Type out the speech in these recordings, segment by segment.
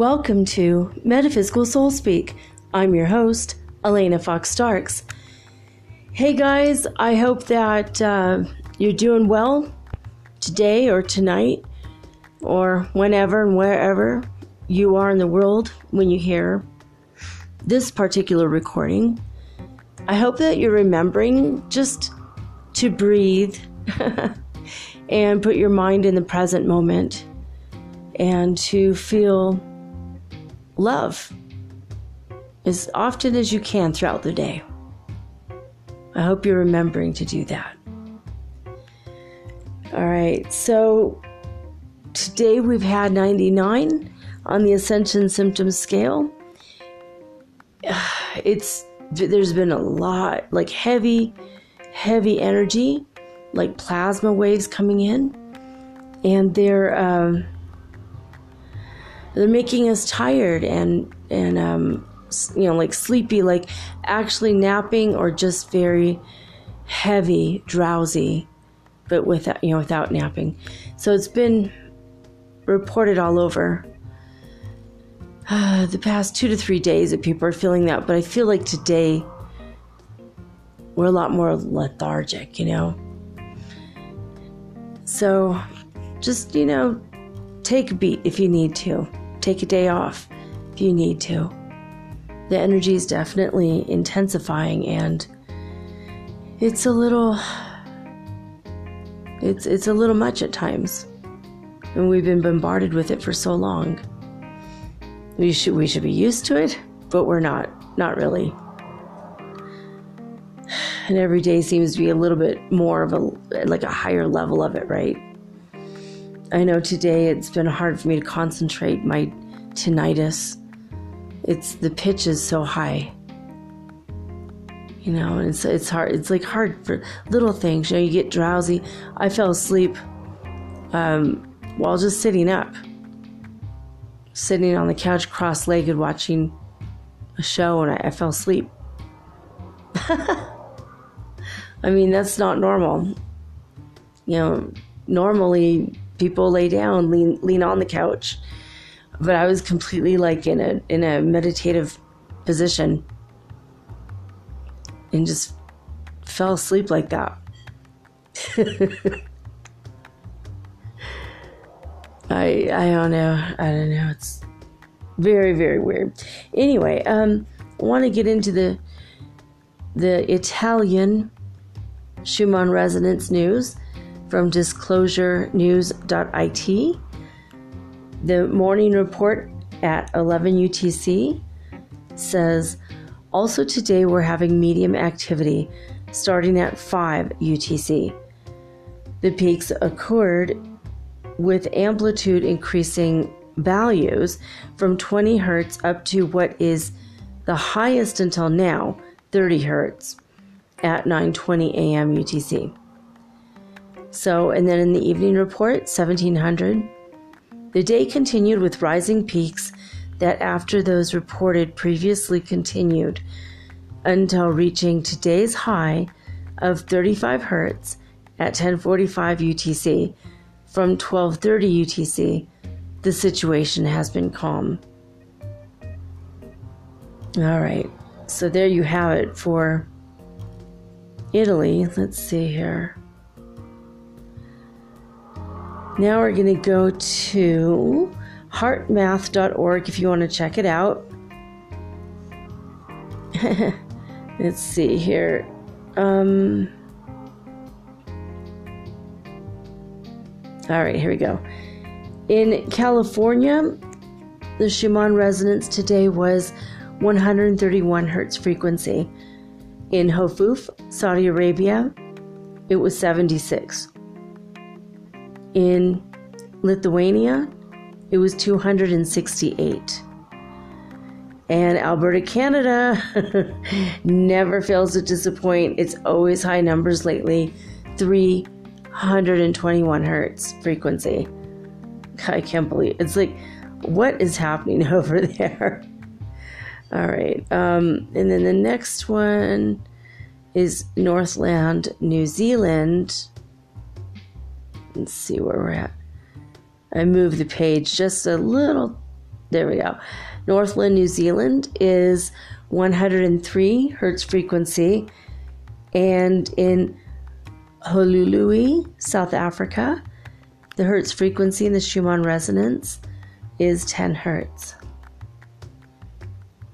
Welcome to Metaphysical Soul Speak. I'm your host, Elena Fox Starks. Hey guys, I hope that uh, you're doing well today or tonight or whenever and wherever you are in the world when you hear this particular recording. I hope that you're remembering just to breathe and put your mind in the present moment and to feel love as often as you can throughout the day. I hope you're remembering to do that. All right, so today we've had 99 on the Ascension Symptom Scale. It's there's been a lot like heavy, heavy energy, like plasma waves coming in, and they're um, they're making us tired and and um, you know like sleepy, like actually napping or just very heavy, drowsy, but without you know without napping. So it's been reported all over uh, the past two to three days that people are feeling that, but I feel like today we're a lot more lethargic, you know. So just you know take a beat if you need to. Take a day off if you need to. The energy is definitely intensifying and it's a little it's it's a little much at times. And we've been bombarded with it for so long. We should we should be used to it, but we're not. Not really. And every day seems to be a little bit more of a like a higher level of it, right? I know today it's been hard for me to concentrate. My tinnitus, it's the pitch is so high. You know, and it's it's hard. It's like hard for little things. You know, you get drowsy. I fell asleep um, while just sitting up, sitting on the couch, cross-legged, watching a show, and I, I fell asleep. I mean, that's not normal. You know, normally people lay down, lean lean on the couch. But I was completely like in a in a meditative position and just fell asleep like that. I I don't know. I don't know. It's very very weird. Anyway, um I want to get into the the Italian Schumann resonance news from disclosurenews.it. The morning report at 11 UTC says also today we're having medium activity starting at 5 UTC. The peaks occurred with amplitude increasing values from 20 hertz up to what is the highest until now, 30 hertz at 9:20 a.m. UTC. So, and then in the evening report, 1700, the day continued with rising peaks that, after those reported, previously continued until reaching today's high of 35 hertz at 1045 UTC. From 1230 UTC, the situation has been calm. All right, so there you have it for Italy. Let's see here. Now we're going to go to heartmath.org if you want to check it out. Let's see here. Um, all right, here we go. In California, the Schumann resonance today was 131 hertz frequency. In Hofuf, Saudi Arabia, it was 76. In Lithuania, it was 268. And Alberta, Canada never fails to disappoint. It's always high numbers lately 321 hertz frequency. I can't believe it's like, what is happening over there? All right. Um, and then the next one is Northland, New Zealand. See where we're at. I moved the page just a little. There we go. Northland, New Zealand is 103 hertz frequency. And in Honolulu, South Africa, the hertz frequency in the Schumann resonance is 10 hertz.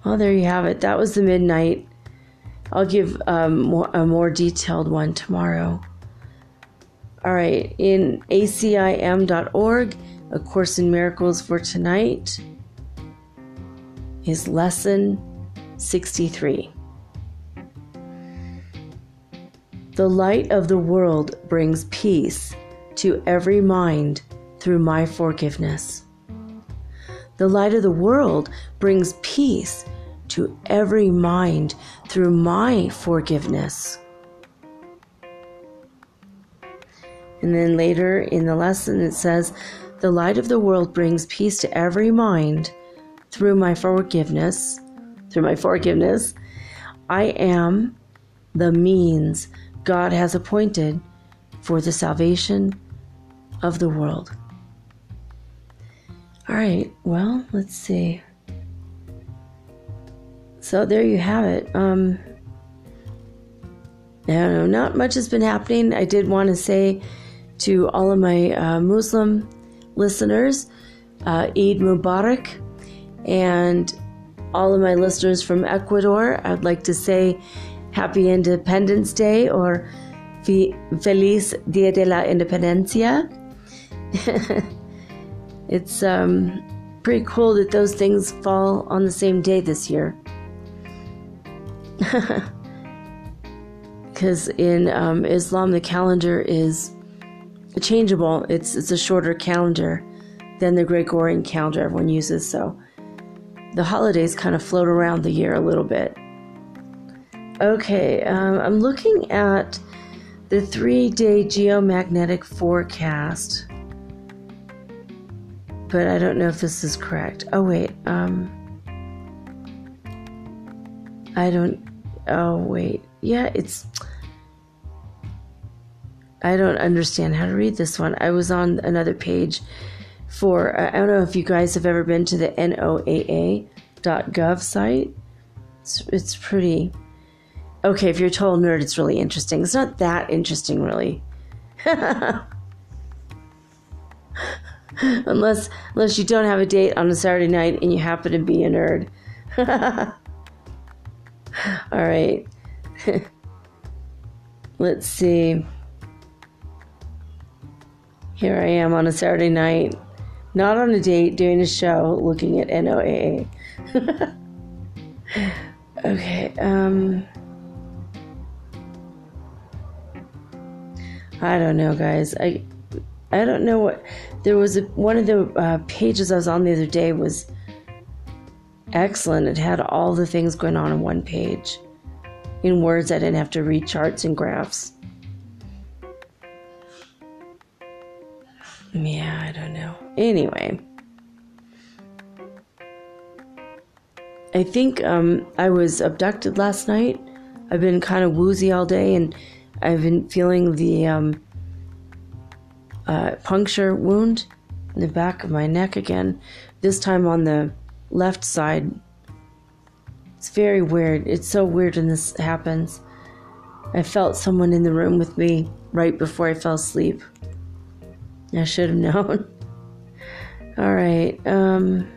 Well, there you have it. That was the midnight. I'll give um, a more detailed one tomorrow. All right, in acim.org, A Course in Miracles for tonight is lesson 63. The light of the world brings peace to every mind through my forgiveness. The light of the world brings peace to every mind through my forgiveness. And then later in the lesson, it says, The light of the world brings peace to every mind through my forgiveness. Through my forgiveness, I am the means God has appointed for the salvation of the world. All right, well, let's see. So there you have it. Um, I don't know, not much has been happening. I did want to say to all of my uh, Muslim listeners, uh, Eid Mubarak, and all of my listeners from Ecuador, I'd like to say Happy Independence Day or Feliz Dia de la Independencia. it's um, pretty cool that those things fall on the same day this year. Because in um, Islam, the calendar is changeable. It's it's a shorter calendar than the Gregorian calendar everyone uses. So the holidays kind of float around the year a little bit. Okay, um, I'm looking at the three-day geomagnetic forecast, but I don't know if this is correct. Oh wait, um, I don't. Oh wait, yeah, it's. I don't understand how to read this one. I was on another page for, I don't know if you guys have ever been to the NOAA.gov site. It's, it's pretty. Okay, if you're a total nerd, it's really interesting. It's not that interesting, really. unless unless you don't have a date on a Saturday night and you happen to be a nerd. All right. Let's see. Here I am on a Saturday night, not on a date, doing a show, looking at NOAA. okay, um. I don't know, guys. I I don't know what there was a, one of the uh, pages I was on the other day was excellent. It had all the things going on in one page in words I didn't have to read charts and graphs. Yeah, I don't know. Anyway, I think um, I was abducted last night. I've been kind of woozy all day, and I've been feeling the um, uh, puncture wound in the back of my neck again. This time on the left side. It's very weird. It's so weird when this happens. I felt someone in the room with me right before I fell asleep. I should have known. All right. Um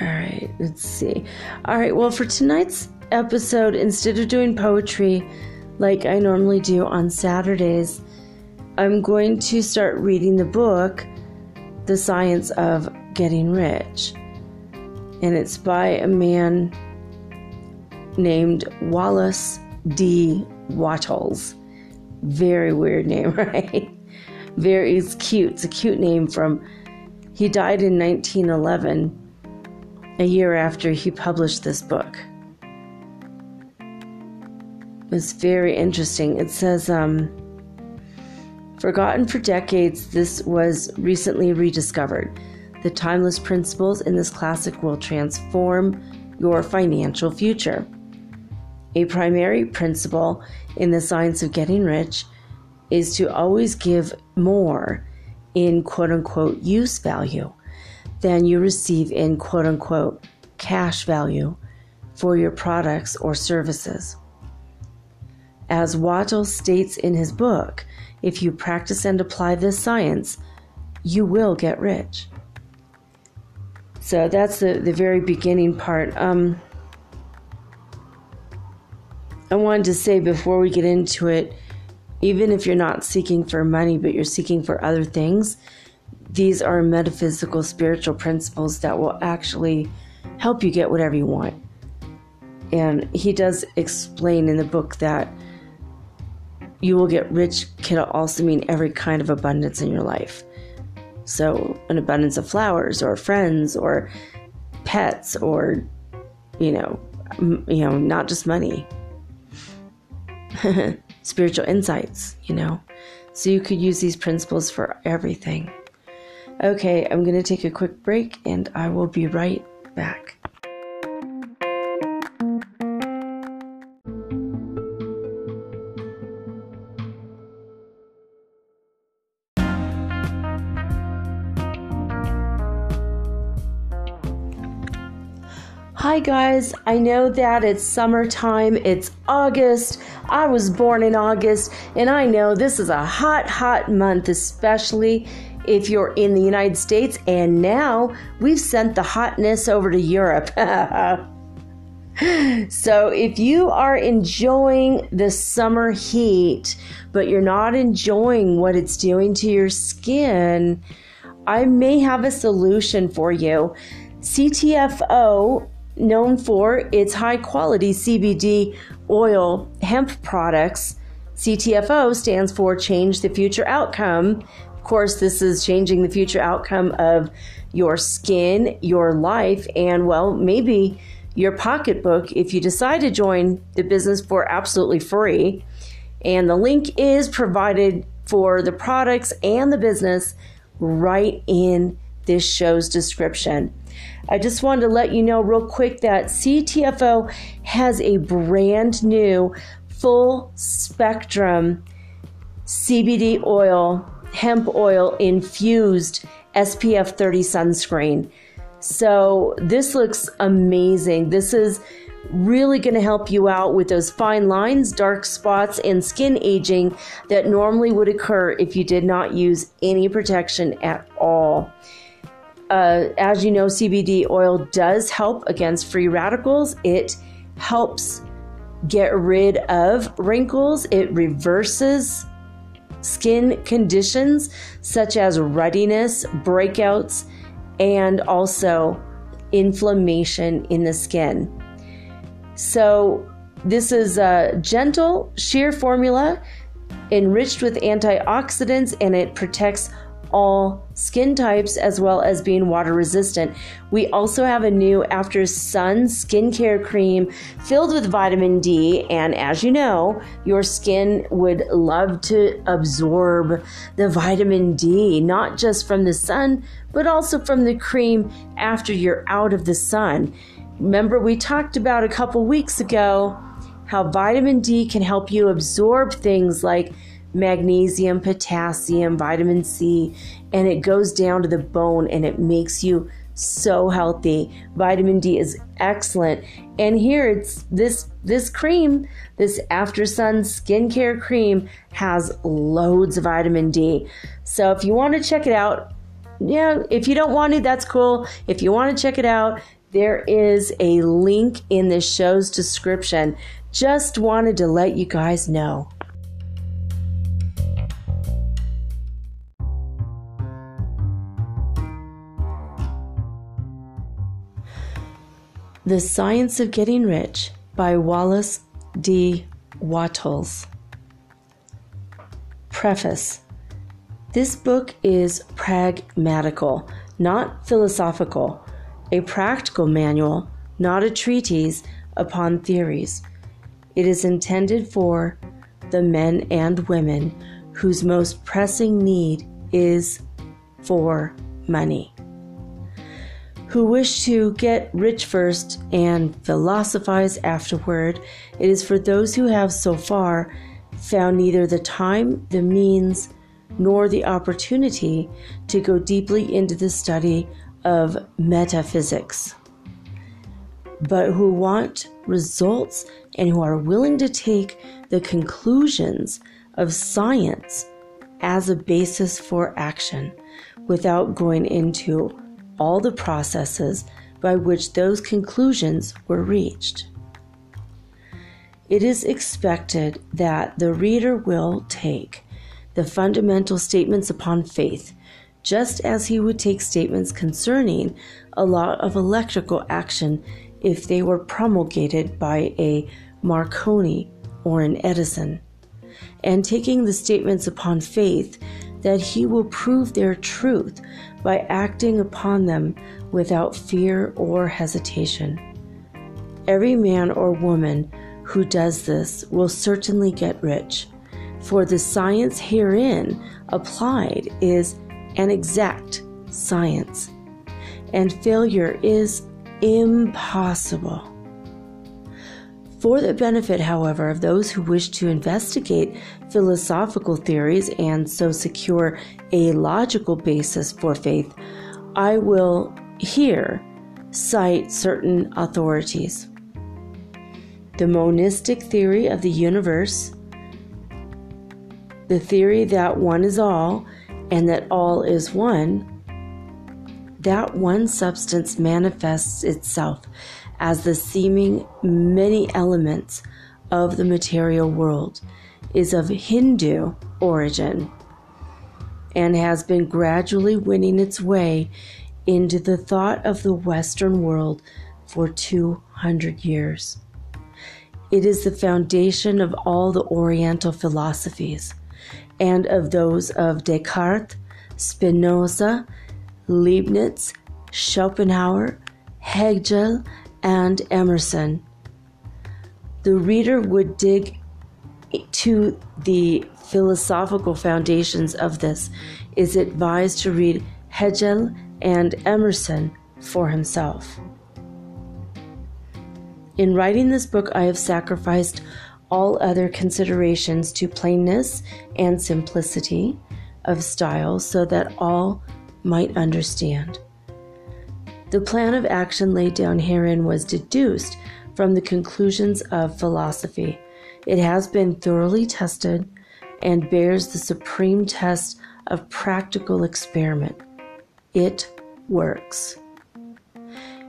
All right, let's see. All right, well for tonight's episode instead of doing poetry like I normally do on Saturdays, I'm going to start reading the book The Science of Getting Rich. And it's by a man named Wallace D. Wattles. Very weird name, right? Very it's cute. It's a cute name from he died in 1911, a year after he published this book. It's very interesting. It says, um, forgotten for decades, this was recently rediscovered. The timeless principles in this classic will transform your financial future. A primary principle in the science of getting rich is to always give more in quote unquote use value than you receive in quote unquote cash value for your products or services. As Wattle states in his book, if you practice and apply this science, you will get rich. So that's the, the very beginning part. Um, I wanted to say before we get into it, even if you're not seeking for money, but you're seeking for other things, these are metaphysical spiritual principles that will actually help you get whatever you want. And he does explain in the book that you will get rich can also mean every kind of abundance in your life. So, an abundance of flowers or friends or pets or, you know, you know, not just money. Spiritual insights, you know. So you could use these principles for everything. Okay, I'm going to take a quick break and I will be right back. Hi, guys. I know that it's summertime. It's August. I was born in August, and I know this is a hot, hot month, especially if you're in the United States. And now we've sent the hotness over to Europe. so if you are enjoying the summer heat, but you're not enjoying what it's doing to your skin, I may have a solution for you. CTFO known for its high quality CBD oil hemp products. CTFO stands for Change the Future Outcome. Of course, this is changing the future outcome of your skin, your life, and well, maybe your pocketbook if you decide to join the business for absolutely free. And the link is provided for the products and the business right in this show's description. I just wanted to let you know real quick that CTFO has a brand new full spectrum CBD oil, hemp oil infused SPF 30 sunscreen. So this looks amazing. This is really going to help you out with those fine lines, dark spots, and skin aging that normally would occur if you did not use any protection at all. Uh, as you know, CBD oil does help against free radicals. It helps get rid of wrinkles, it reverses skin conditions such as ruddiness, breakouts, and also inflammation in the skin. So, this is a gentle, sheer formula enriched with antioxidants and it protects all skin types as well as being water resistant. We also have a new After Sun skincare cream filled with vitamin D, and as you know, your skin would love to absorb the vitamin D, not just from the sun, but also from the cream after you're out of the sun. Remember, we talked about a couple weeks ago how vitamin D can help you absorb things like magnesium, potassium, vitamin C, and it goes down to the bone and it makes you so healthy. Vitamin D is excellent. And here it's this this cream, this After Sun skincare cream has loads of vitamin D. So if you want to check it out, yeah, if you don't want to, that's cool. If you want to check it out, there is a link in the show's description. Just wanted to let you guys know. The Science of Getting Rich by Wallace D. Wattles. Preface This book is pragmatical, not philosophical, a practical manual, not a treatise upon theories. It is intended for the men and women whose most pressing need is for money who wish to get rich first and philosophize afterward. It is for those who have so far found neither the time, the means, nor the opportunity to go deeply into the study of metaphysics, but who want results and who are willing to take the conclusions of science as a basis for action without going into all the processes by which those conclusions were reached. It is expected that the reader will take the fundamental statements upon faith, just as he would take statements concerning a law of electrical action if they were promulgated by a Marconi or an Edison, and taking the statements upon faith that he will prove their truth by acting upon them without fear or hesitation. Every man or woman who does this will certainly get rich, for the science herein applied is an exact science, and failure is impossible. For the benefit, however, of those who wish to investigate philosophical theories and so secure a logical basis for faith, I will here cite certain authorities. The monistic theory of the universe, the theory that one is all and that all is one, that one substance manifests itself as the seeming many elements of the material world, is of Hindu origin and has been gradually winning its way into the thought of the Western world for 200 years. It is the foundation of all the Oriental philosophies and of those of Descartes, Spinoza, Leibniz, Schopenhauer, Hegel, and Emerson. The reader would dig to the philosophical foundations of this, is advised to read Hegel and Emerson for himself. In writing this book, I have sacrificed all other considerations to plainness and simplicity of style so that all might understand. The plan of action laid down herein was deduced from the conclusions of philosophy. It has been thoroughly tested and bears the supreme test of practical experiment. It works.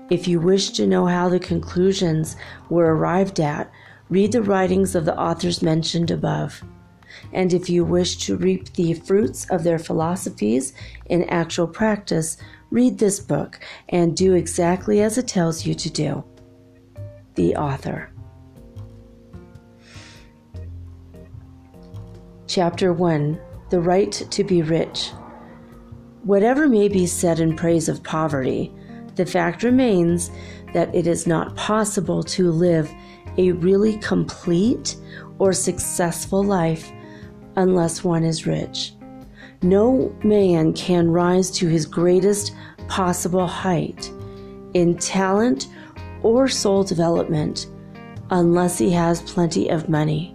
If you wish to know how the conclusions were arrived at, read the writings of the authors mentioned above. And if you wish to reap the fruits of their philosophies in actual practice, read this book and do exactly as it tells you to do. The author. Chapter 1 The Right to be Rich. Whatever may be said in praise of poverty, the fact remains that it is not possible to live a really complete or successful life unless one is rich. No man can rise to his greatest possible height in talent or soul development unless he has plenty of money.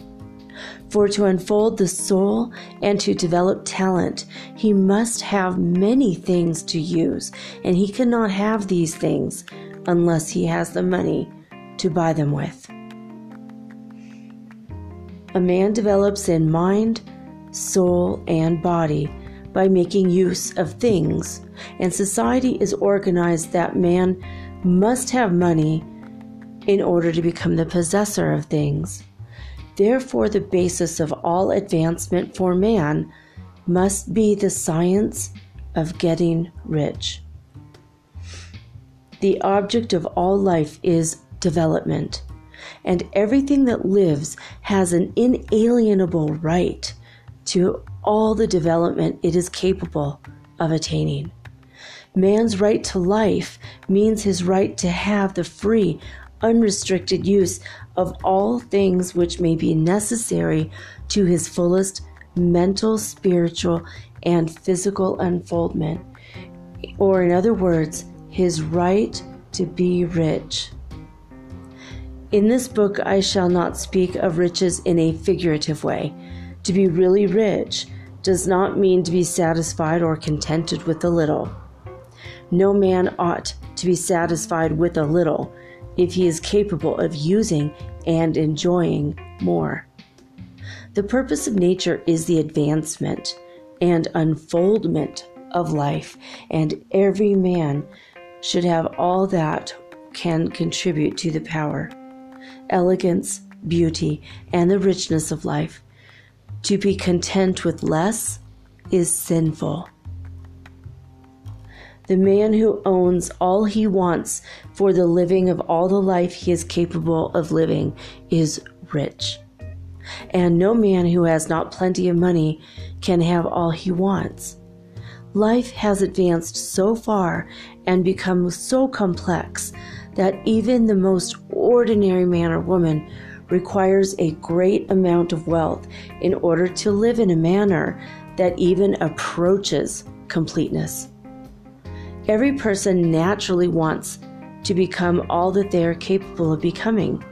For to unfold the soul and to develop talent, he must have many things to use, and he cannot have these things unless he has the money to buy them with. A man develops in mind, soul, and body by making use of things, and society is organized that man must have money in order to become the possessor of things. Therefore, the basis of all advancement for man must be the science of getting rich. The object of all life is development, and everything that lives has an inalienable right to all the development it is capable of attaining. Man's right to life means his right to have the free, unrestricted use of all things which may be necessary to his fullest mental, spiritual, and physical unfoldment. Or, in other words, his right to be rich. In this book, I shall not speak of riches in a figurative way. To be really rich does not mean to be satisfied or contented with a little. No man ought to be satisfied with a little if he is capable of using and enjoying more. The purpose of nature is the advancement and unfoldment of life, and every man should have all that can contribute to the power, elegance, beauty, and the richness of life. To be content with less is sinful. The man who owns all he wants for the living of all the life he is capable of living is rich. And no man who has not plenty of money can have all he wants. Life has advanced so far and become so complex that even the most ordinary man or woman requires a great amount of wealth in order to live in a manner that even approaches completeness. Every person naturally wants to become all that they are capable of becoming.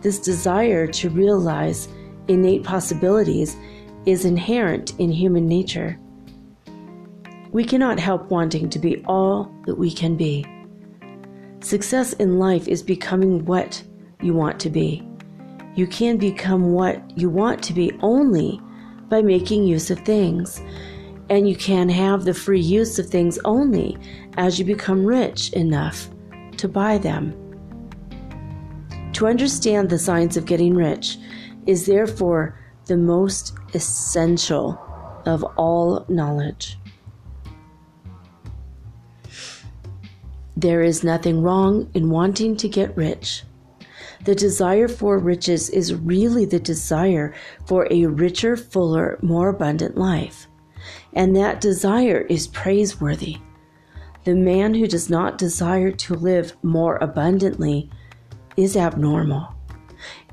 This desire to realize innate possibilities is inherent in human nature. We cannot help wanting to be all that we can be. Success in life is becoming what you want to be. You can become what you want to be only by making use of things and you can have the free use of things only as you become rich enough to buy them. To understand the science of getting rich is therefore the most essential of all knowledge. There is nothing wrong in wanting to get rich. The desire for riches is really the desire for a richer, fuller, more abundant life and that desire is praiseworthy. The man who does not desire to live more abundantly is abnormal.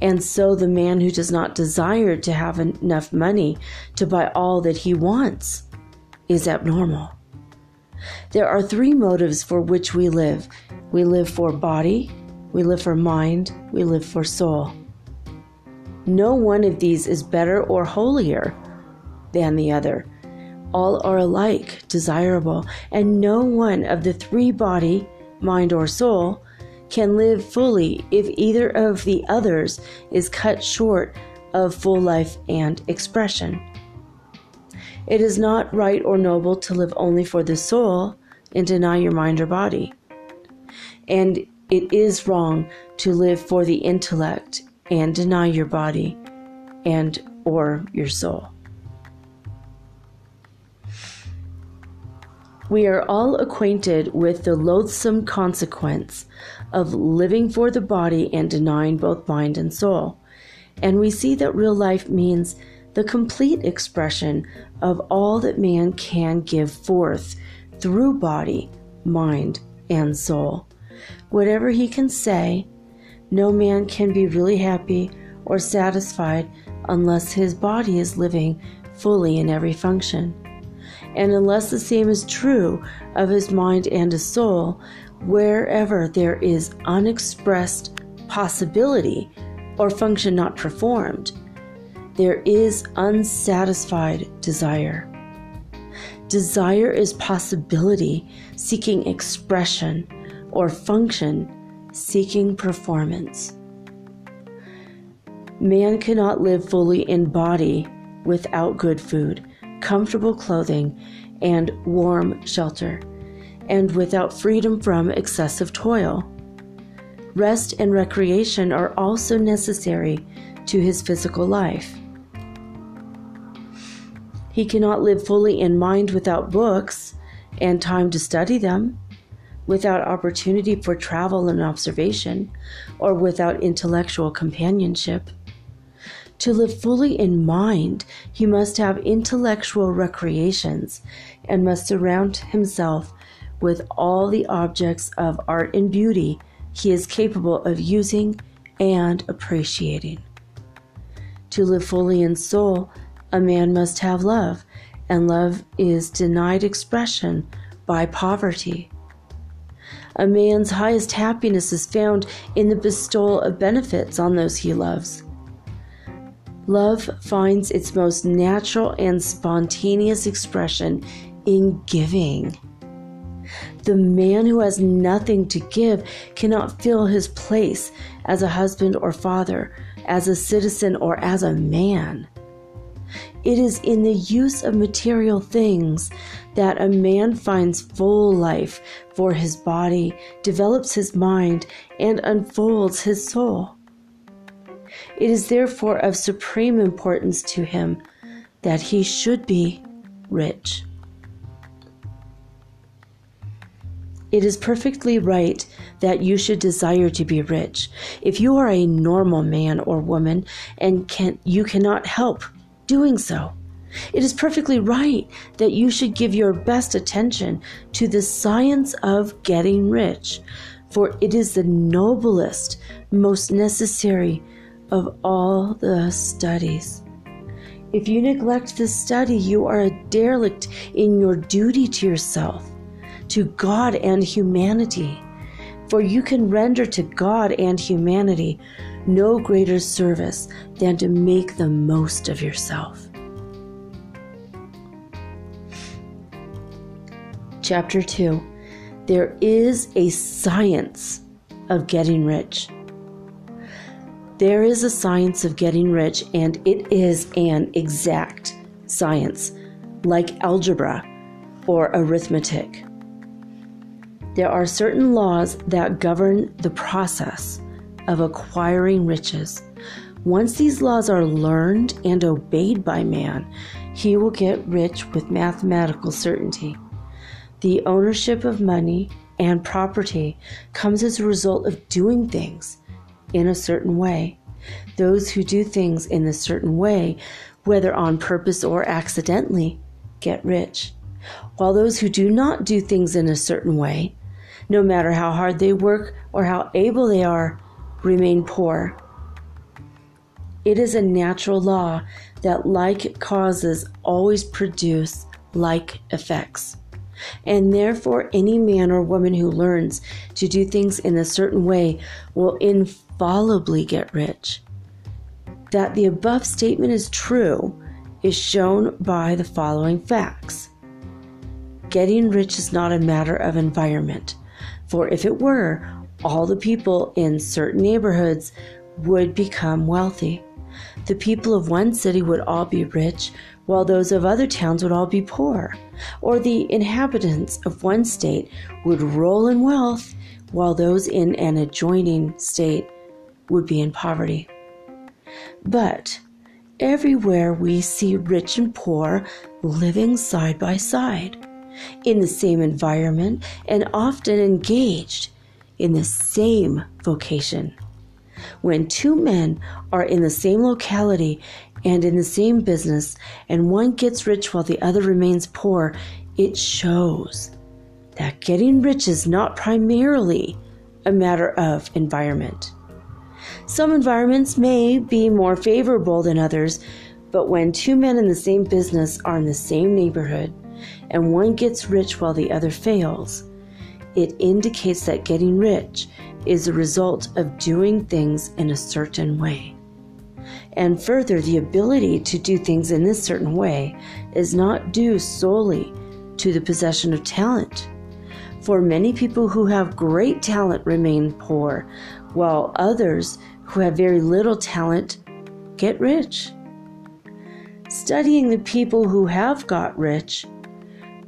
And so the man who does not desire to have enough money to buy all that he wants is abnormal. There are three motives for which we live we live for body, we live for mind, we live for soul. No one of these is better or holier than the other all are alike desirable, and no one of the three body, mind, or soul can live fully if either of the others is cut short of full life and expression. It is not right or noble to live only for the soul and deny your mind or body. And it is wrong to live for the intellect and deny your body and or your soul. We are all acquainted with the loathsome consequence of living for the body and denying both mind and soul. And we see that real life means the complete expression of all that man can give forth through body, mind, and soul. Whatever he can say, no man can be really happy or satisfied unless his body is living fully in every function and unless the same is true of his mind and his soul, wherever there is unexpressed possibility or function not performed, there is unsatisfied desire. Desire is possibility seeking expression or function seeking performance. Man cannot live fully in body without good food comfortable clothing, and warm shelter, and without freedom from excessive toil. Rest and recreation are also necessary to his physical life. He cannot live fully in mind without books and time to study them. without opportunity for travel and observation, or without intellectual companionship. To live fully in mind, he must have intellectual recreations and must surround himself with all the objects of art and beauty he is capable of using and appreciating. To live fully in soul, a man must have love, and love is denied expression by poverty. A man's highest happiness is found in the bestowal of benefits on those he loves. Love finds its most natural and spontaneous expression in giving. The man who has nothing to give cannot fill his place as a husband or father, as a citizen or as a man. It is in the use of material things that a man finds full life for his body, develops his mind, and unfolds his soul. It is therefore of supreme importance to him that he should be rich. It is perfectly right that you should desire to be rich. If you are a normal man or woman and can you cannot help doing so, it is perfectly right that you should give your best attention to the science of getting rich, for it is the noblest, most necessary of all the studies. If you neglect this study, you are a derelict in your duty to yourself to God and humanity. For you can render to God and humanity no greater service than to make the most of yourself. Chapter 2 There is a science of getting rich. There is a science of getting rich, and it is an exact science, like algebra or arithmetic. There are certain laws that govern the process of acquiring riches. Once these laws are learned and obeyed by man, he will get rich with mathematical certainty. The ownership of money and property comes as a result of doing things in a certain way. Those who do things in a certain way, whether on purpose or accidentally, get rich, while those who do not do things in a certain way, no matter how hard they work or how able they are, remain poor. It is a natural law that like causes always produce like effects. And therefore, any man or woman who learns to do things in a certain way will infallibly get rich. That the above statement is true is shown by the following facts. Getting rich is not a matter of environment, for if it were, all the people in certain neighborhoods would become wealthy. The people of one city would all be rich, while those of other towns would all be poor. Or the inhabitants of one state would roll in wealth, while those in an adjoining state would be in poverty. But everywhere we see rich and poor living side by side in the same environment and often engaged in the same vocation. When two men are in the same locality and in the same business, and one gets rich while the other remains poor, it shows that getting rich is not primarily a matter of environment. Some environments may be more favorable than others, but when two men in the same business are in the same neighborhood, and one gets rich while the other fails, it indicates that getting rich is a result of doing things in a certain way. And further, the ability to do things in this certain way is not due solely to the possession of talent. For many people who have great talent remain poor, while others who have very little talent get rich. Studying the people who have got rich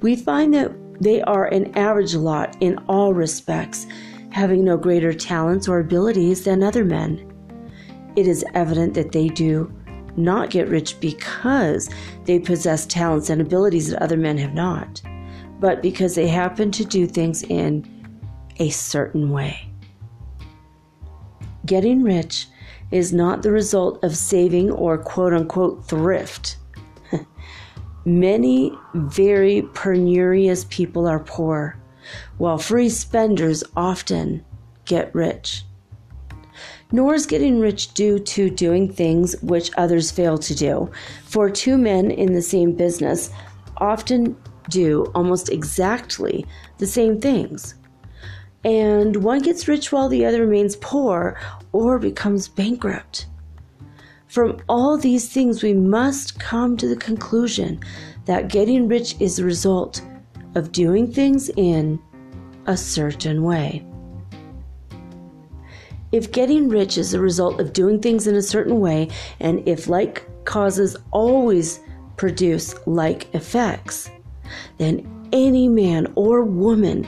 we find that they are an average lot in all respects, having no greater talents or abilities than other men. It is evident that they do not get rich because they possess talents and abilities that other men have not, but because they happen to do things in a certain way. Getting rich is not the result of saving or quote unquote thrift. Many very penurious people are poor, while free spenders often get rich. Nor is getting rich due to doing things which others fail to do, for two men in the same business often do almost exactly the same things. And one gets rich while the other remains poor or becomes bankrupt. From all these things, we must come to the conclusion that getting rich is the result of doing things in a certain way. If getting rich is the result of doing things in a certain way, and if like causes always produce like effects, then any man or woman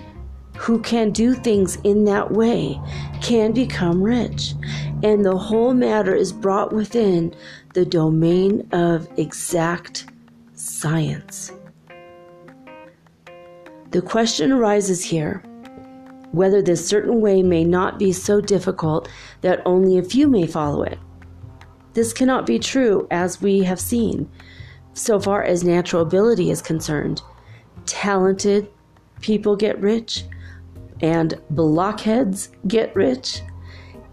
who can do things in that way can become rich. And the whole matter is brought within the domain of exact science. The question arises here whether this certain way may not be so difficult that only a few may follow it. This cannot be true, as we have seen, so far as natural ability is concerned. Talented people get rich, and blockheads get rich.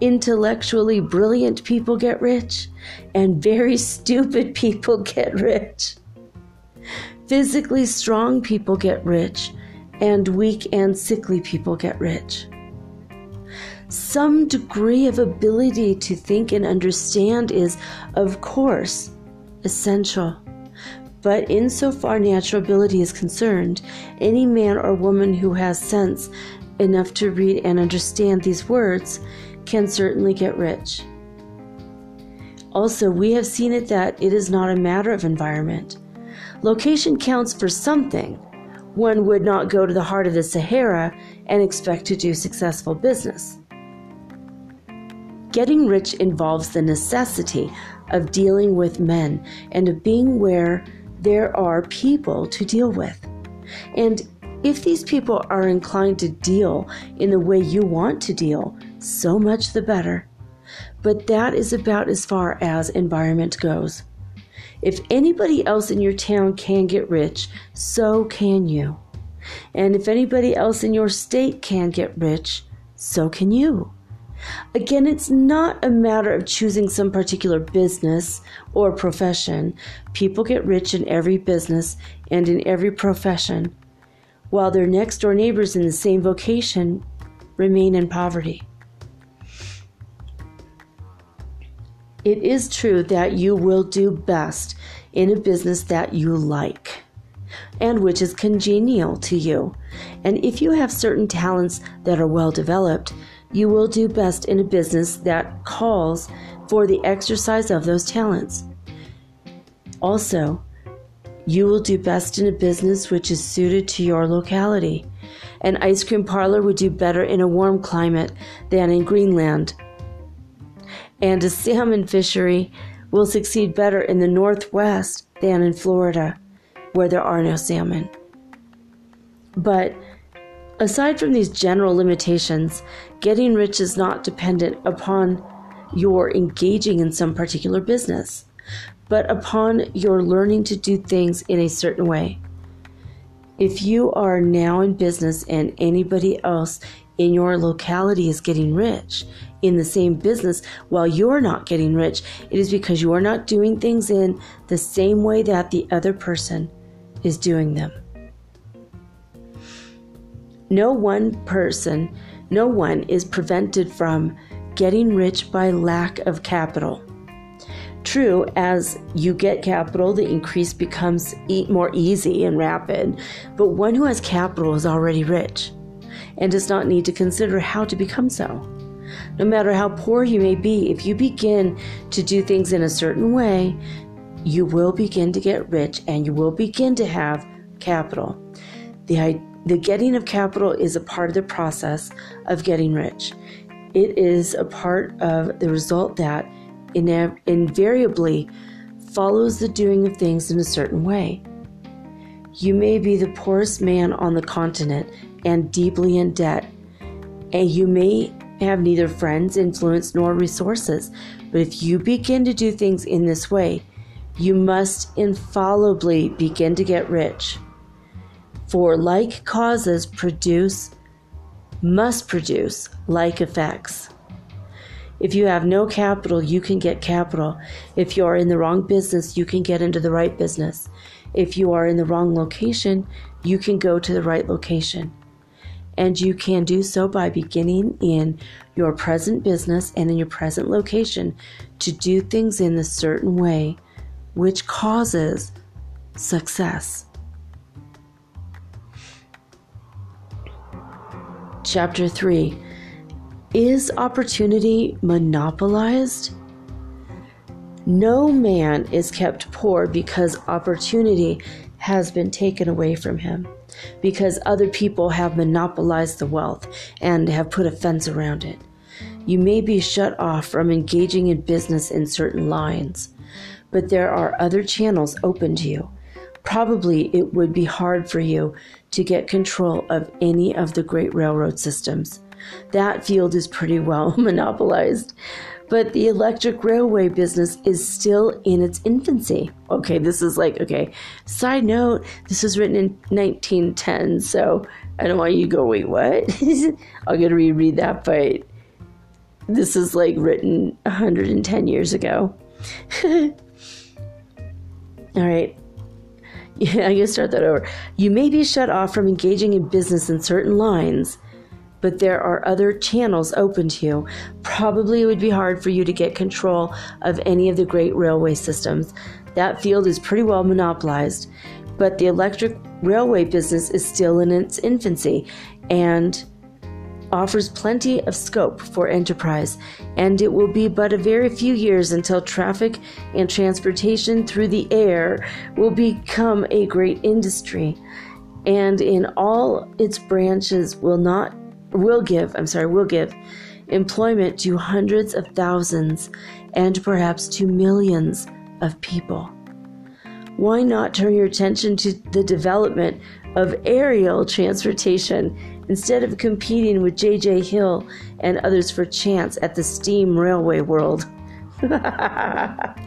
Intellectually brilliant people get rich, and very stupid people get rich. Physically strong people get rich, and weak and sickly people get rich. Some degree of ability to think and understand is, of course, essential. But insofar natural ability is concerned, any man or woman who has sense enough to read and understand these words can certainly get rich. Also, we have seen it that it is not a matter of environment. Location counts for something, one would not go to the heart of the Sahara and expect to do successful business. Getting rich involves the necessity of dealing with men and of being where there are people to deal with. And if these people are inclined to deal in the way you want to deal, so much the better. But that is about as far as environment goes. If anybody else in your town can get rich, so can you. And if anybody else in your state can get rich, so can you. Again, it's not a matter of choosing some particular business or profession. People get rich in every business and in every profession, while their next door neighbors in the same vocation remain in poverty. It is true that you will do best in a business that you like and which is congenial to you. And if you have certain talents that are well developed, you will do best in a business that calls for the exercise of those talents. Also, you will do best in a business which is suited to your locality. An ice cream parlor would do better in a warm climate than in Greenland. And a salmon fishery will succeed better in the Northwest than in Florida, where there are no salmon. But aside from these general limitations, getting rich is not dependent upon your engaging in some particular business, but upon your learning to do things in a certain way. If you are now in business and anybody else in your locality is getting rich in the same business while you're not getting rich, it is because you are not doing things in the same way that the other person is doing them. No one person, no one is prevented from getting rich by lack of capital. True, as you get capital, the increase becomes more easy and rapid, but one who has capital is already rich and does not need to consider how to become so. No matter how poor you may be, if you begin to do things in a certain way, you will begin to get rich and you will begin to have capital. The, the getting of capital is a part of the process of getting rich. It is a part of the result that invariably follows the doing of things in a certain way. You may be the poorest man on the continent and deeply in debt, And you may have neither friends, influence, nor resources. But if you begin to do things in this way, you must infallibly begin to get rich. For like causes produce, must produce like effects. If you have no capital, you can get capital. If you are in the wrong business, you can get into the right business. If you are in the wrong location, you can go to the right location. And you can do so by beginning in your present business and in your present location to do things in a certain way, which causes success. Chapter 3 Is opportunity monopolized? No man is kept poor because opportunity has been taken away from him, because other people have monopolized the wealth and have put a fence around it. You may be shut off from engaging in business in certain lines, but there are other channels open to you. Probably it would be hard for you to get control of any of the great railroad systems. That field is pretty well monopolized but the electric railway business is still in its infancy. Okay, this is like, okay, side note, this was written in 1910, so I don't want you to go, wait, what? I'm going to reread that, but this is like written 110 years ago. All right. Yeah, I'm going to start that over. You may be shut off from engaging in business in certain lines but there are other channels open to you. Probably it would be hard for you to get control of any of the great railway systems. That field is pretty well monopolized, but the electric railway business is still in its infancy and offers plenty of scope for enterprise, and it will be but a very few years until traffic and transportation through the air will become a great industry, and in all its branches will not will give, I'm sorry, will give employment to hundreds of thousands and perhaps to millions of people. Why not turn your attention to the development of aerial transportation instead of competing with J.J. Hill and others for chance at the steam railway world? it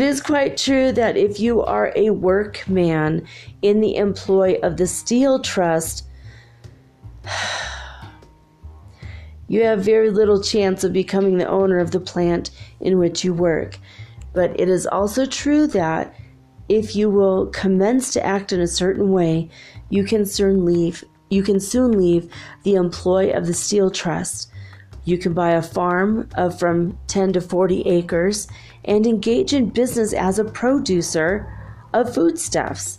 is quite true that if you are a workman in the employ of the Steel Trust, you have very little chance of becoming the owner of the plant in which you work. But it is also true that if you will commence to act in a certain way, you can soon leave you can soon leave the employ of the steel trust. You can buy a farm of from 10 to 40 acres and engage in business as a producer of foodstuffs.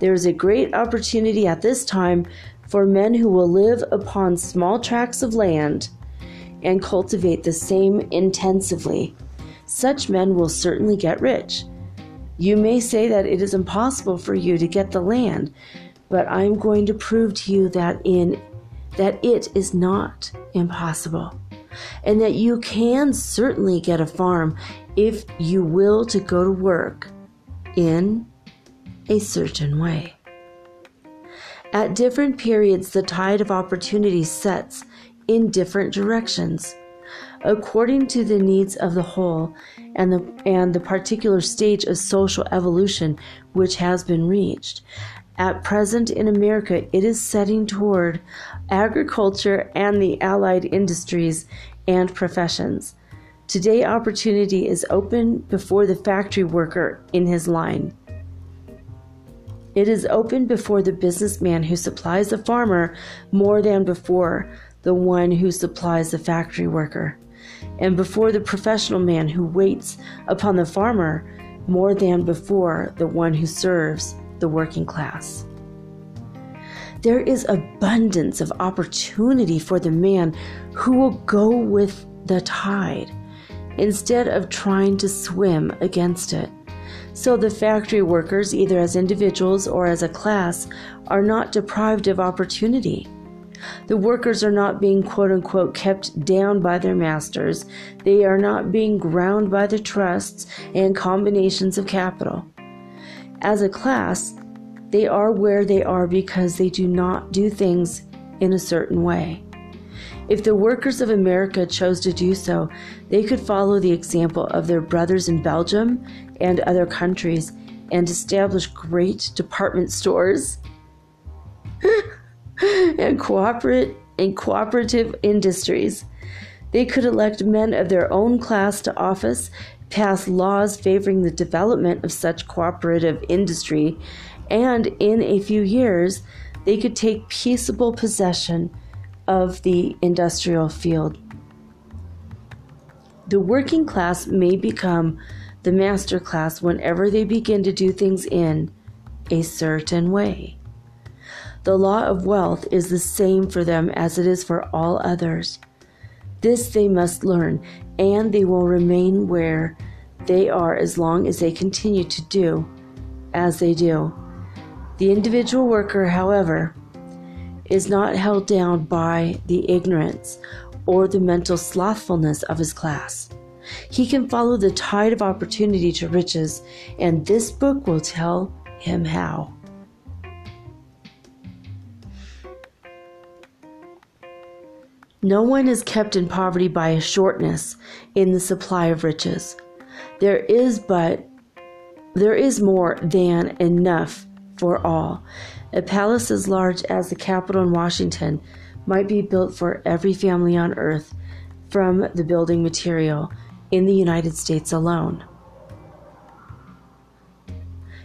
There is a great opportunity at this time for men who will live upon small tracts of land and cultivate the same intensively. Such men will certainly get rich. You may say that it is impossible for you to get the land, but I'm going to prove to you that in that it is not impossible and that you can certainly get a farm if you will to go to work in a certain way. At different periods, the tide of opportunity sets in different directions. According to the needs of the whole and the, and the particular stage of social evolution which has been reached. At present in America, it is setting toward agriculture and the allied industries and professions. Today, opportunity is open before the factory worker in his line. It is open before the businessman who supplies the farmer more than before the one who supplies the factory worker, and before the professional man who waits upon the farmer more than before the one who serves the working class. There is abundance of opportunity for the man who will go with the tide instead of trying to swim against it. So the factory workers, either as individuals or as a class, are not deprived of opportunity. The workers are not being quote unquote kept down by their masters. They are not being ground by the trusts and combinations of capital. As a class, they are where they are because they do not do things in a certain way. If the workers of America chose to do so, they could follow the example of their brothers in Belgium and other countries and establish great department stores and cooperate and cooperative industries. They could elect men of their own class to office, pass laws favoring the development of such cooperative industry, and in a few years, they could take peaceable possession of the industrial field. The working class may become the master class whenever they begin to do things in a certain way. The law of wealth is the same for them as it is for all others. This they must learn, and they will remain where they are as long as they continue to do as they do. The individual worker, however, is not held down by the ignorance or the mental slothfulness of his class. He can follow the tide of opportunity to riches, and this book will tell him how. No one is kept in poverty by a shortness in the supply of riches. There is but there is more than enough for all. A palace as large as the Capitol in Washington might be built for every family on earth from the building material in the United States alone.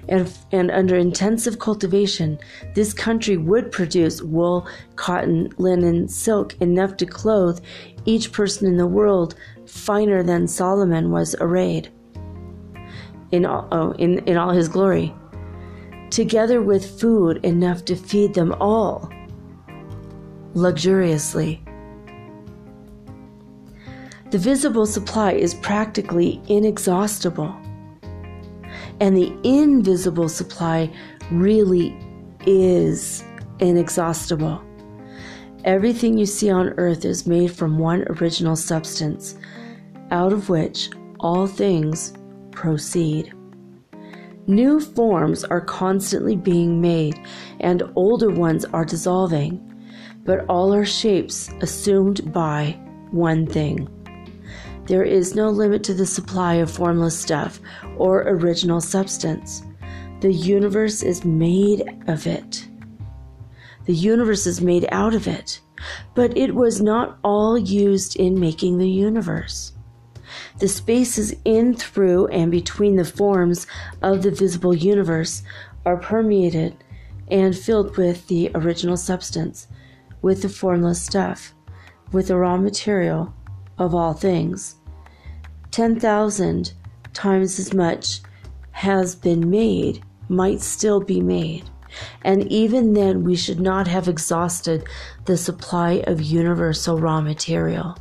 And, and, under intensive cultivation, this country would produce wool, cotton, linen, silk enough to clothe each person in the world finer than Solomon was arrayed in all, oh, in, in all his glory, together with food enough to feed them all luxuriously. The visible supply is practically inexhaustible. And the invisible supply really is inexhaustible. Everything you see on earth is made from one original substance, out of which all things proceed. New forms are constantly being made, and older ones are dissolving, but all are shapes assumed by one thing. There is no limit to the supply of formless stuff or original substance. The universe is made of it. The universe is made out of it, but it was not all used in making the universe. The spaces in, through, and between the forms of the visible universe are permeated and filled with the original substance, with the formless stuff, with the raw material, of all things. 10,000 times as much has been made, might still be made. And even then, we should not have exhausted the supply of universal raw material.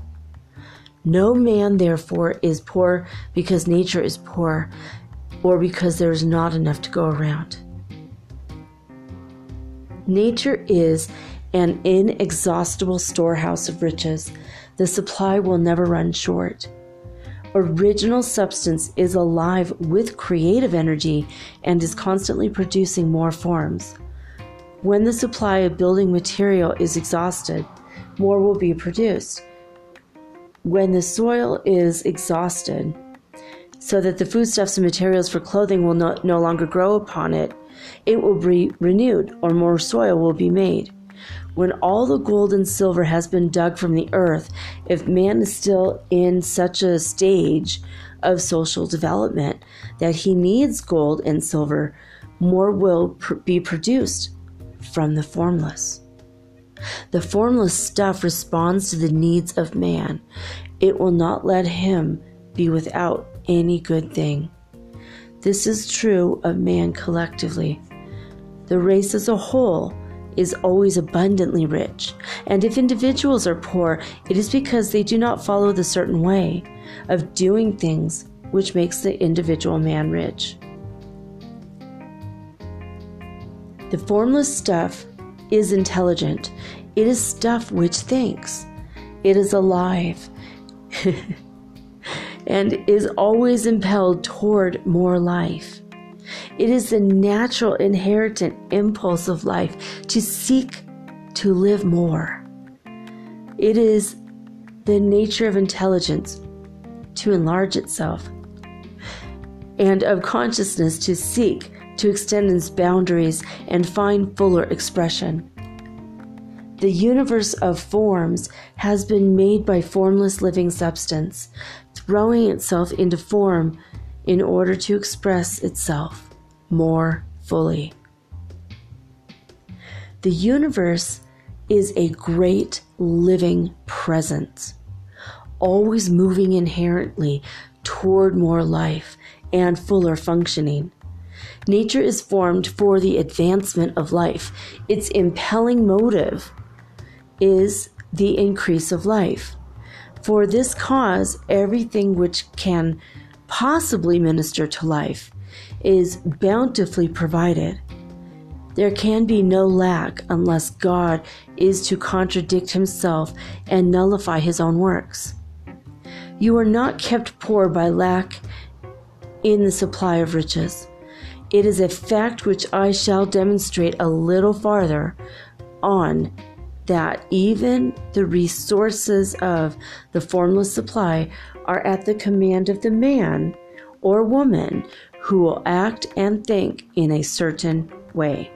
No man, therefore, is poor because nature is poor or because there is not enough to go around. Nature is an inexhaustible storehouse of riches the supply will never run short. Original substance is alive with creative energy and is constantly producing more forms. When the supply of building material is exhausted, more will be produced. When the soil is exhausted, so that the foodstuffs and materials for clothing will no, no longer grow upon it, it will be renewed, or more soil will be made. When all the gold and silver has been dug from the earth, if man is still in such a stage of social development that he needs gold and silver, more will pr- be produced from the formless. The formless stuff responds to the needs of man. It will not let him be without any good thing. This is true of man collectively. The race as a whole is always abundantly rich, and if individuals are poor, it is because they do not follow the certain way of doing things which makes the individual man rich. The formless stuff is intelligent, it is stuff which thinks, it is alive. and is always impelled toward more life. It is the natural inherent impulse of life to seek to live more. It is the nature of intelligence to enlarge itself and of consciousness to seek to extend its boundaries and find fuller expression. The universe of forms has been made by formless living substance, throwing itself into form in order to express itself more fully. The universe is a great living presence, always moving inherently toward more life and fuller functioning. Nature is formed for the advancement of life. Its impelling motive is the increase of life. For this cause, everything which can possibly minister to life is bountifully provided. There can be no lack unless God is to contradict himself and nullify his own works. You are not kept poor by lack in the supply of riches. It is a fact which I shall demonstrate a little farther on that even the resources of the formless supply are at the command of the man or woman who will act and think in a certain way.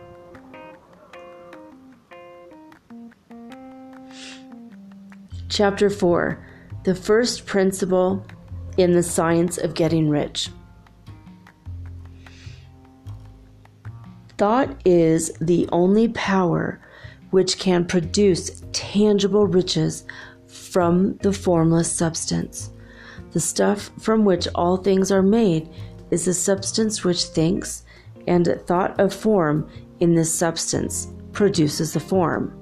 Chapter 4 The First Principle in the Science of Getting Rich. Thought is the only power which can produce tangible riches from the formless substance. The stuff from which all things are made is the substance which thinks, and thought of form in this substance produces the form.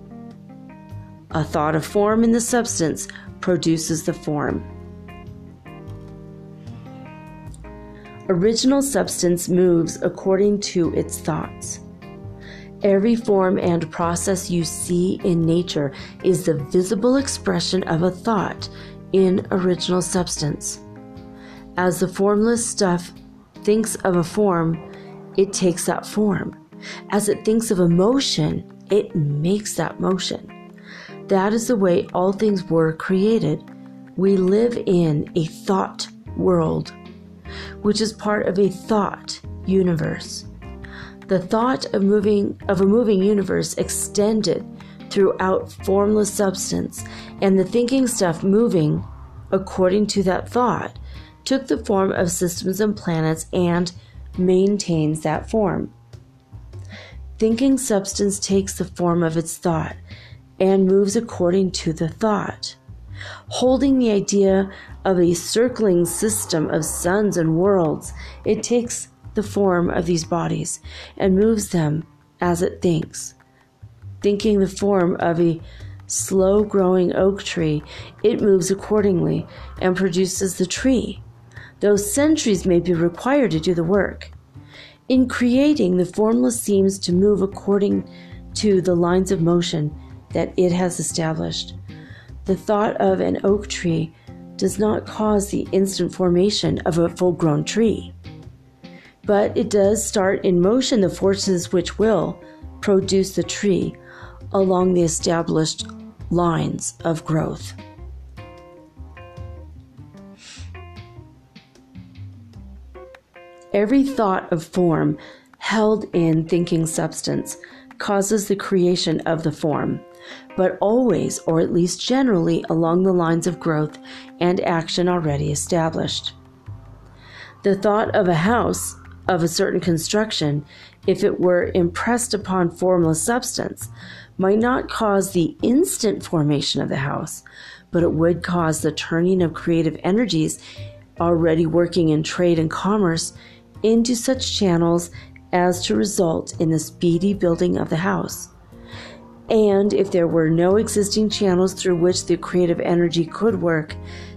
A thought of form in the substance produces the form. Original substance moves according to its thoughts. Every form and process you see in nature is the visible expression of a thought in original substance. As the formless stuff thinks of a form, it takes that form. As it thinks of a motion, it makes that motion. That is the way all things were created. We live in a thought world which is part of a thought universe. The thought of moving of a moving universe extended throughout formless substance, and the thinking stuff moving according to that thought took the form of systems and planets and maintains that form. Thinking substance takes the form of its thought and moves according to the thought. Holding the idea of a circling system of suns and worlds, it takes the form of these bodies and moves them as it thinks. Thinking the form of a slow growing oak tree, it moves accordingly and produces the tree, though centuries may be required to do the work. In creating, the formless seems to move according to the lines of motion that it has established. The thought of an oak tree does not cause the instant formation of a full grown tree. But it does start in motion the forces which will produce the tree along the established lines of growth. Every thought of form held in thinking substance causes the creation of the form but always, or at least generally, along the lines of growth and action already established. The thought of a house of a certain construction, if it were impressed upon formless substance, might not cause the instant formation of the house, but it would cause the turning of creative energies already working in trade and commerce into such channels as to result in the speedy building of the house. And if there were no existing channels through which the creative energy could work,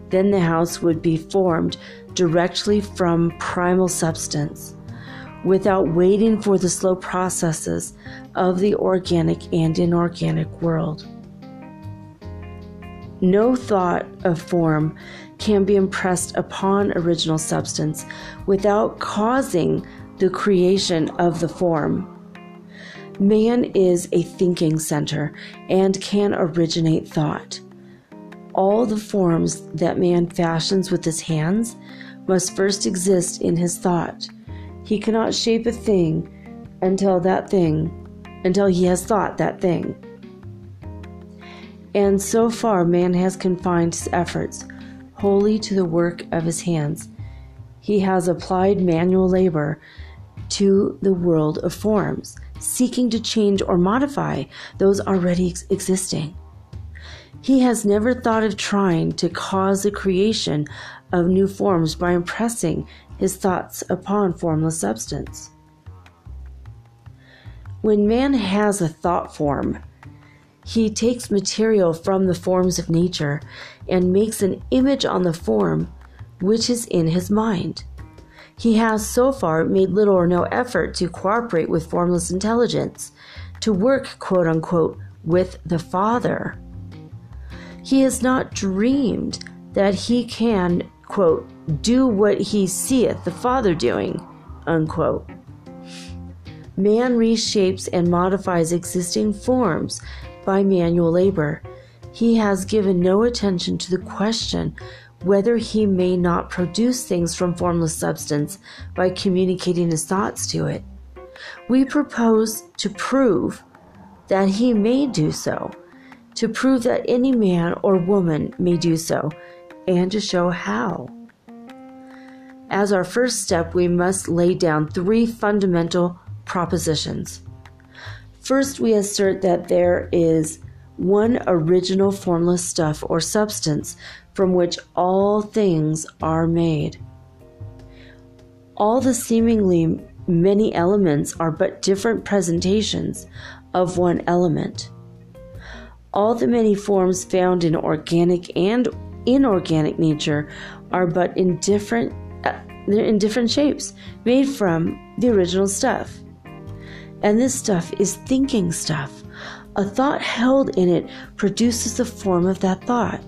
then the house would be formed directly from primal substance without waiting for the slow processes of the organic and inorganic world. No thought of form can be impressed upon original substance without causing the creation of the form. Man is a thinking center and can originate thought. All the forms that man fashions with his hands must first exist in his thought. He cannot shape a thing until that thing, until he has thought that thing. And so far, man has confined his efforts wholly to the work of his hands. He has applied manual labor to the world of forms, seeking to change or modify those already ex- existing. He has never thought of trying to cause the creation of new forms by impressing his thoughts upon formless substance. When man has a thought form, he takes material from the forms of nature and makes an image on the form which is in his mind. He has so far made little or no effort to cooperate with formless intelligence, to work, quote unquote, with the Father. He has not dreamed that he can, quote, do what he seeth the Father doing, unquote. Man reshapes and modifies existing forms by manual labor. He has given no attention to the question whether he may not produce things from formless substance by communicating his thoughts to it. We propose to prove that he may do so, to prove that any man or woman may do so, and to show how. As our first step, we must lay down three fundamental propositions. First, we assert that there is one original formless stuff or substance from which all things are made. All the seemingly many elements are but different presentations of one element. All the many forms found in organic and inorganic nature are but in different uh, in different shapes made from the original stuff. And this stuff is thinking stuff. A thought held in it produces the form of that thought.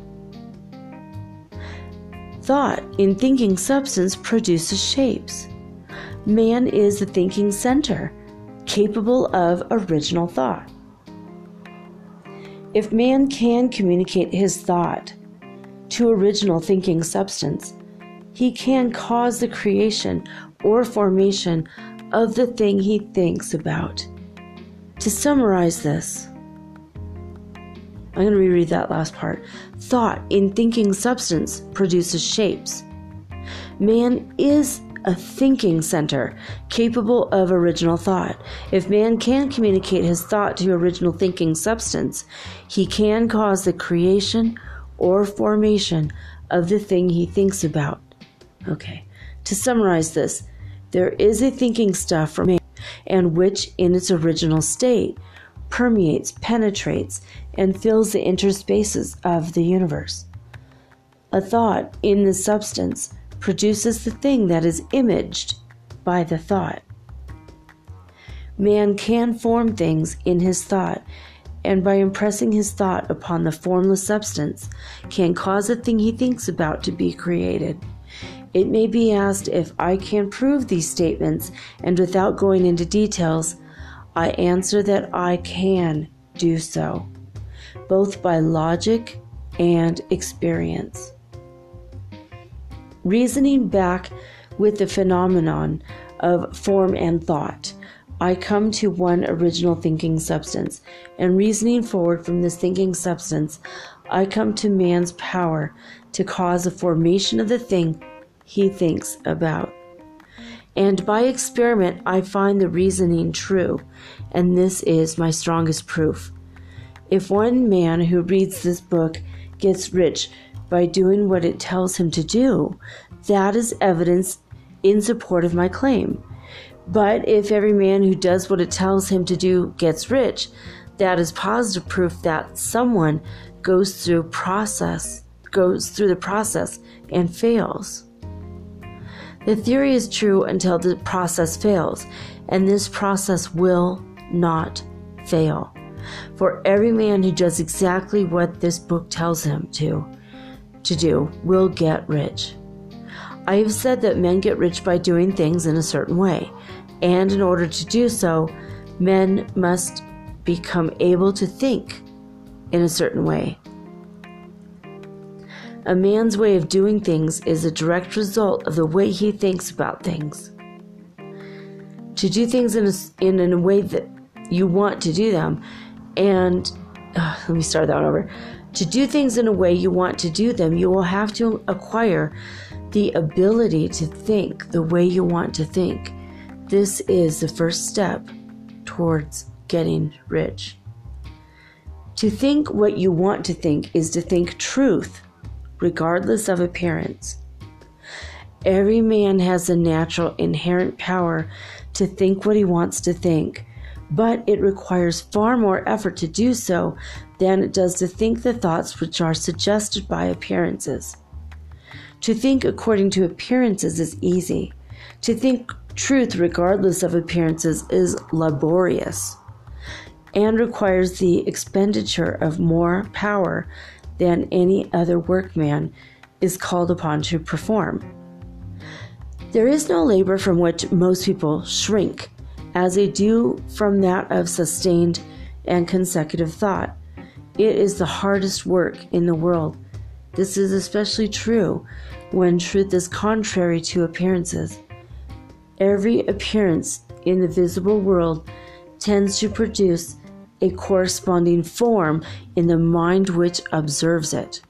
Thought in thinking substance produces shapes. Man is the thinking center, capable of original thought. If man can communicate his thought to original thinking substance, he can cause the creation or formation of the thing he thinks about. To summarize this, I'm going to reread that last part. Thought in thinking substance produces shapes. Man is a thinking center capable of original thought. If man can communicate his thought to original thinking substance, he can cause the creation or formation of the thing he thinks about. Okay, to summarize this, there is a thinking stuff for man, and which in its original state permeates, penetrates, and fills the interspaces of the universe. A thought in the substance produces the thing that is imaged by the thought. Man can form things in his thought, and by impressing his thought upon the formless substance, can cause the thing he thinks about to be created. It may be asked if I can prove these statements, and without going into details, I answer that I can do so, both by logic and experience. Reasoning back with the phenomenon of form and thought, I come to one original thinking substance, and reasoning forward from this thinking substance, I come to man's power to cause the formation of the thing he thinks about. And by experiment, I find the reasoning true, and this is my strongest proof. If one man who reads this book gets rich by doing what it tells him to do, that is evidence in support of my claim. But if every man who does what it tells him to do gets rich, that is positive proof that someone goes through process, goes through the process and fails. The theory is true until the process fails, and this process will not fail. For every man who does exactly what this book tells him to, to do will get rich. I have said that men get rich by doing things in a certain way, and in order to do so, men must become able to think in a certain way. A man's way of doing things is a direct result of the way he thinks about things. To do things in a, in a way that you want to do them, and uh, let me start that over. To do things in a way you want to do them, you will have to acquire the ability to think the way you want to think. This is the first step towards getting rich. To think what you want to think is to think truth regardless of appearance. Every man has a natural inherent power to think what he wants to think, but it requires far more effort to do so than it does to think the thoughts which are suggested by appearances. To think according to appearances is easy. To think truth regardless of appearances is laborious and requires the expenditure of more power than any other workman is called upon to perform. There is no labor from which most people shrink, as they do from that of sustained and consecutive thought. It is the hardest work in the world. This is especially true when truth is contrary to appearances. Every appearance in the visible world tends to produce a corresponding form in the mind which observes it.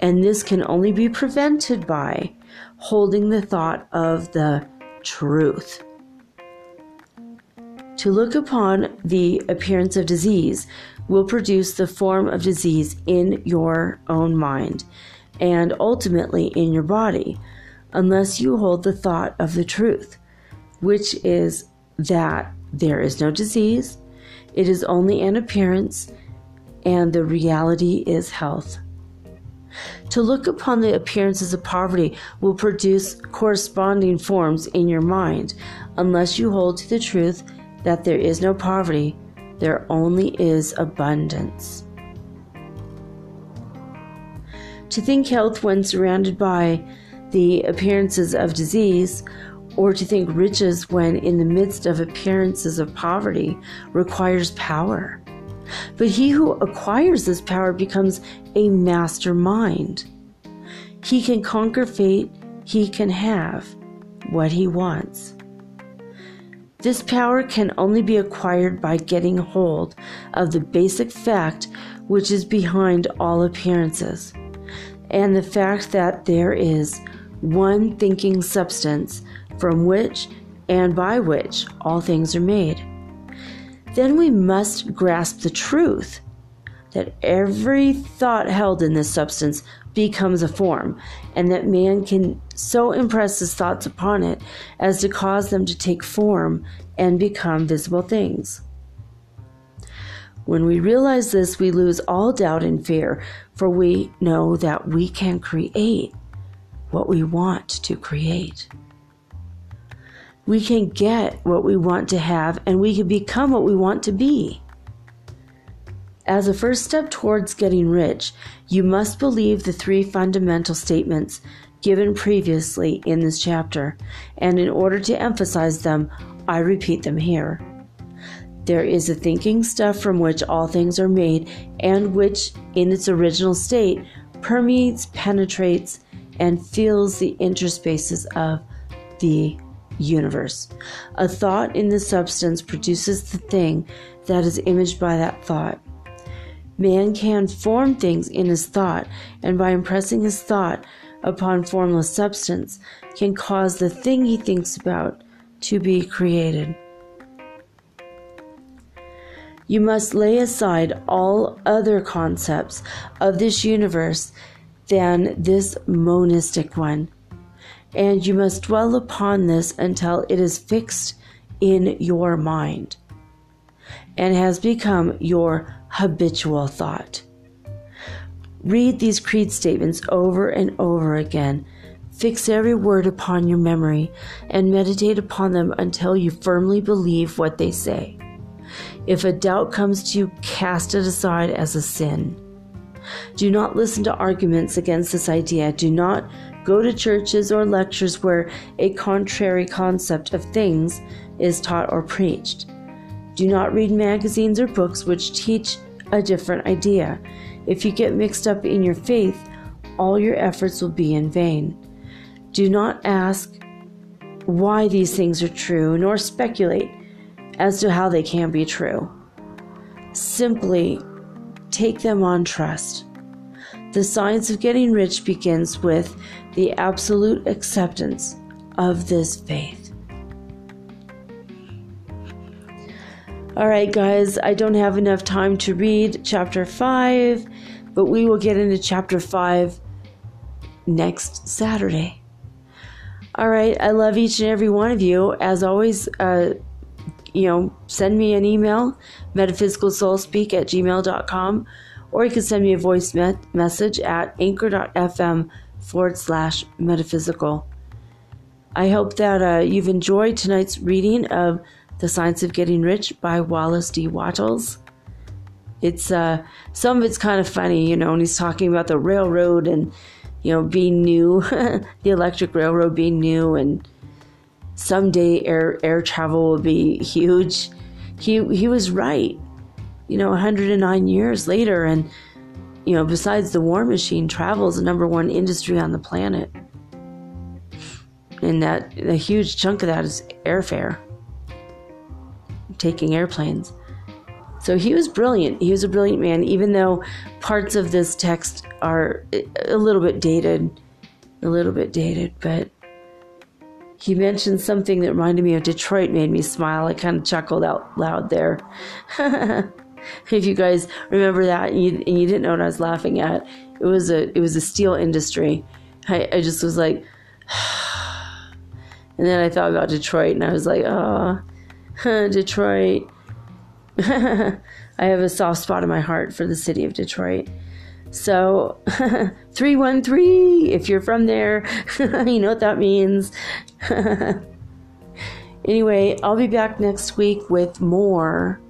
And this can only be prevented by holding the thought of the truth. To look upon the appearance of disease will produce the form of disease in your own mind and ultimately in your body, unless you hold the thought of the truth, which is that there is no disease, it is only an appearance, and the reality is health. To look upon the appearances of poverty will produce corresponding forms in your mind, unless you hold to the truth that there is no poverty, there only is abundance. To think health when surrounded by the appearances of disease or to think riches when in the midst of appearances of poverty requires power. But he who acquires this power becomes a mastermind. He can conquer fate, he can have what he wants. This power can only be acquired by getting hold of the basic fact which is behind all appearances, and the fact that there is one thinking substance from which and by which all things are made. Then we must grasp the truth that every thought held in this substance becomes a form, and that man can so impress his thoughts upon it as to cause them to take form and become visible things. When we realize this, we lose all doubt and fear, for we know that we can create what we want to create we can get what we want to have and we can become what we want to be. As a first step towards getting rich, you must believe the three fundamental statements given previously in this chapter, and in order to emphasize them, I repeat them here. There is a thinking stuff from which all things are made, and which, in its original state, permeates, penetrates, and fills the interspaces of the universe. A thought in the substance produces the thing that is imaged by that thought. Man can form things in his thought, and by impressing his thought upon formless substance, can cause the thing he thinks about to be created. You must lay aside all other concepts of this universe than this monistic one and you must dwell upon this until it is fixed in your mind and has become your habitual thought. Read these creed statements over and over again. Fix every word upon your memory and meditate upon them until you firmly believe what they say. If a doubt comes to you, cast it aside as a sin. Do not listen to arguments against this idea. Do not Go to churches or lectures where a contrary concept of things is taught or preached. Do not read magazines or books which teach a different idea. If you get mixed up in your faith, all your efforts will be in vain. Do not ask why these things are true, nor speculate as to how they can be true. Simply take them on trust. The science of getting rich begins with the absolute acceptance of this faith. All right, guys, I don't have enough time to read chapter 5, but we will get into chapter 5 next Saturday. All right, I love each and every one of you. As always, uh, you know, send me an email, metaphysicalsoulspeak at gmail.com, or you can send me a voice me- message at anchor.fm forward slash metaphysical. I hope that uh, you've enjoyed tonight's reading of The Science of Getting Rich by Wallace D. Wattles. It's uh, some of it's kind of funny, you know, and he's talking about the railroad and you know being new, the electric railroad being new, and someday air air travel will be huge. He he was right. You know, 109 years later, and you know, besides the war machine, travel is the number one industry on the planet and that a huge chunk of that is airfare, taking airplanes. So he was brilliant. He was a brilliant man, even though parts of this text are a little bit dated, a little bit dated, but he mentioned something that reminded me of Detroit, made me smile. I kind of chuckled out loud there. if you guys remember that and you, and you, didn't know what I was laughing at, it was a it was a steel industry. I, I just was like. And then I thought about Detroit and I was like, oh, Detroit. I have a soft spot in my heart for the city of Detroit. So, 313, if you're from there, you know what that means. anyway, I'll be back next week with more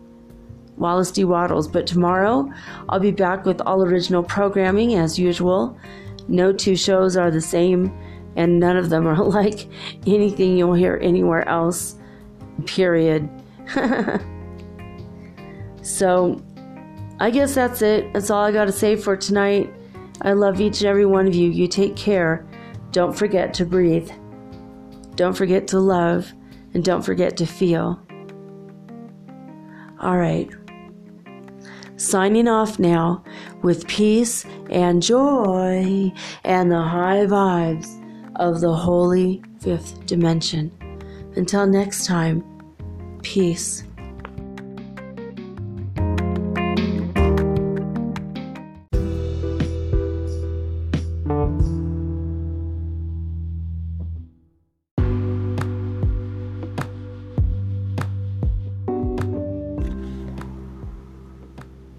Wallace D. Wattles. But tomorrow, I'll be back with all original programming as usual. No two shows are the same and none of them are like anything you'll hear anywhere else, period. so, I guess that's it. That's all I got to say for tonight. I love each and every one of you. You take care. Don't forget to breathe. Don't forget to love. And don't forget to feel. All right. Signing off now with peace and joy and the high vibes of the holy fifth dimension. Until next time, peace.